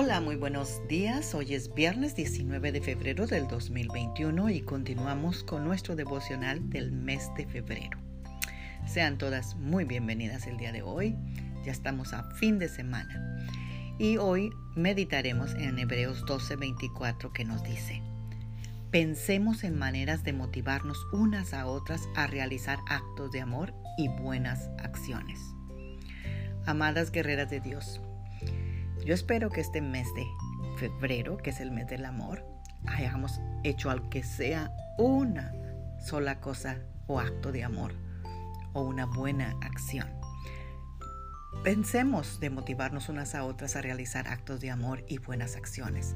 Hola, muy buenos días. Hoy es viernes 19 de febrero del 2021 y continuamos con nuestro devocional del mes de febrero. Sean todas muy bienvenidas el día de hoy. Ya estamos a fin de semana. Y hoy meditaremos en Hebreos 12:24 que nos dice, Pensemos en maneras de motivarnos unas a otras a realizar actos de amor y buenas acciones. Amadas guerreras de Dios, yo espero que este mes de febrero, que es el mes del amor, hayamos hecho al que sea una sola cosa o acto de amor o una buena acción. Pensemos de motivarnos unas a otras a realizar actos de amor y buenas acciones.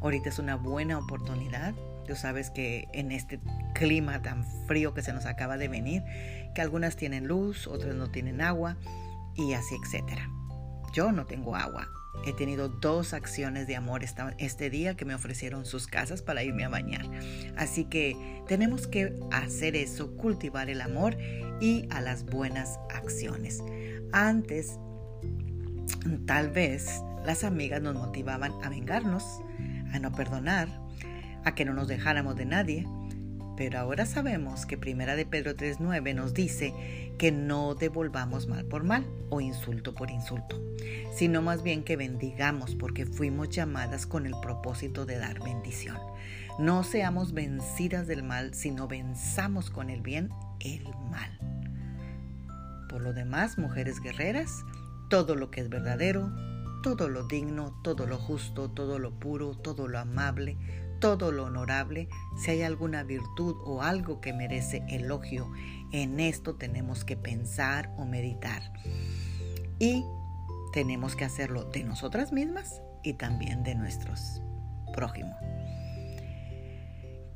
Ahorita es una buena oportunidad. Tú sabes que en este clima tan frío que se nos acaba de venir, que algunas tienen luz, otras no tienen agua y así etcétera. Yo no tengo agua, He tenido dos acciones de amor este día que me ofrecieron sus casas para irme a bañar. Así que tenemos que hacer eso, cultivar el amor y a las buenas acciones. Antes, tal vez las amigas nos motivaban a vengarnos, a no perdonar, a que no nos dejáramos de nadie pero ahora sabemos que Primera de Pedro 3.9 nos dice que no devolvamos mal por mal o insulto por insulto, sino más bien que bendigamos porque fuimos llamadas con el propósito de dar bendición. No seamos vencidas del mal, sino venzamos con el bien el mal. Por lo demás, mujeres guerreras, todo lo que es verdadero, todo lo digno, todo lo justo, todo lo puro, todo lo amable, todo lo honorable, si hay alguna virtud o algo que merece elogio, en esto tenemos que pensar o meditar. Y tenemos que hacerlo de nosotras mismas y también de nuestros prójimos.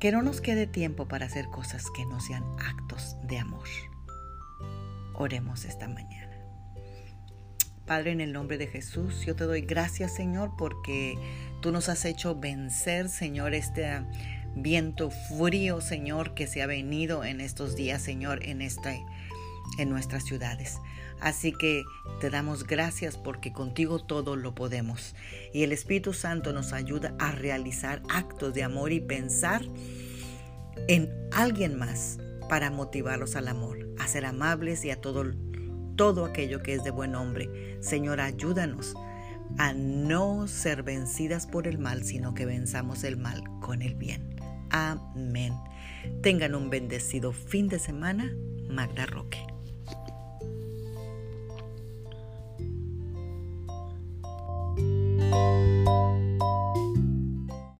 Que no nos quede tiempo para hacer cosas que no sean actos de amor. Oremos esta mañana. Padre, en el nombre de Jesús, yo te doy gracias, Señor, porque Tú nos has hecho vencer, Señor, este viento frío, Señor, que se ha venido en estos días, Señor, en, esta, en nuestras ciudades. Así que te damos gracias porque contigo todo lo podemos. Y el Espíritu Santo nos ayuda a realizar actos de amor y pensar en alguien más para motivarlos al amor, a ser amables y a todo, todo aquello que es de buen hombre. Señor, ayúdanos a no ser vencidas por el mal, sino que venzamos el mal con el bien. Amén. Tengan un bendecido fin de semana. Magda Roque.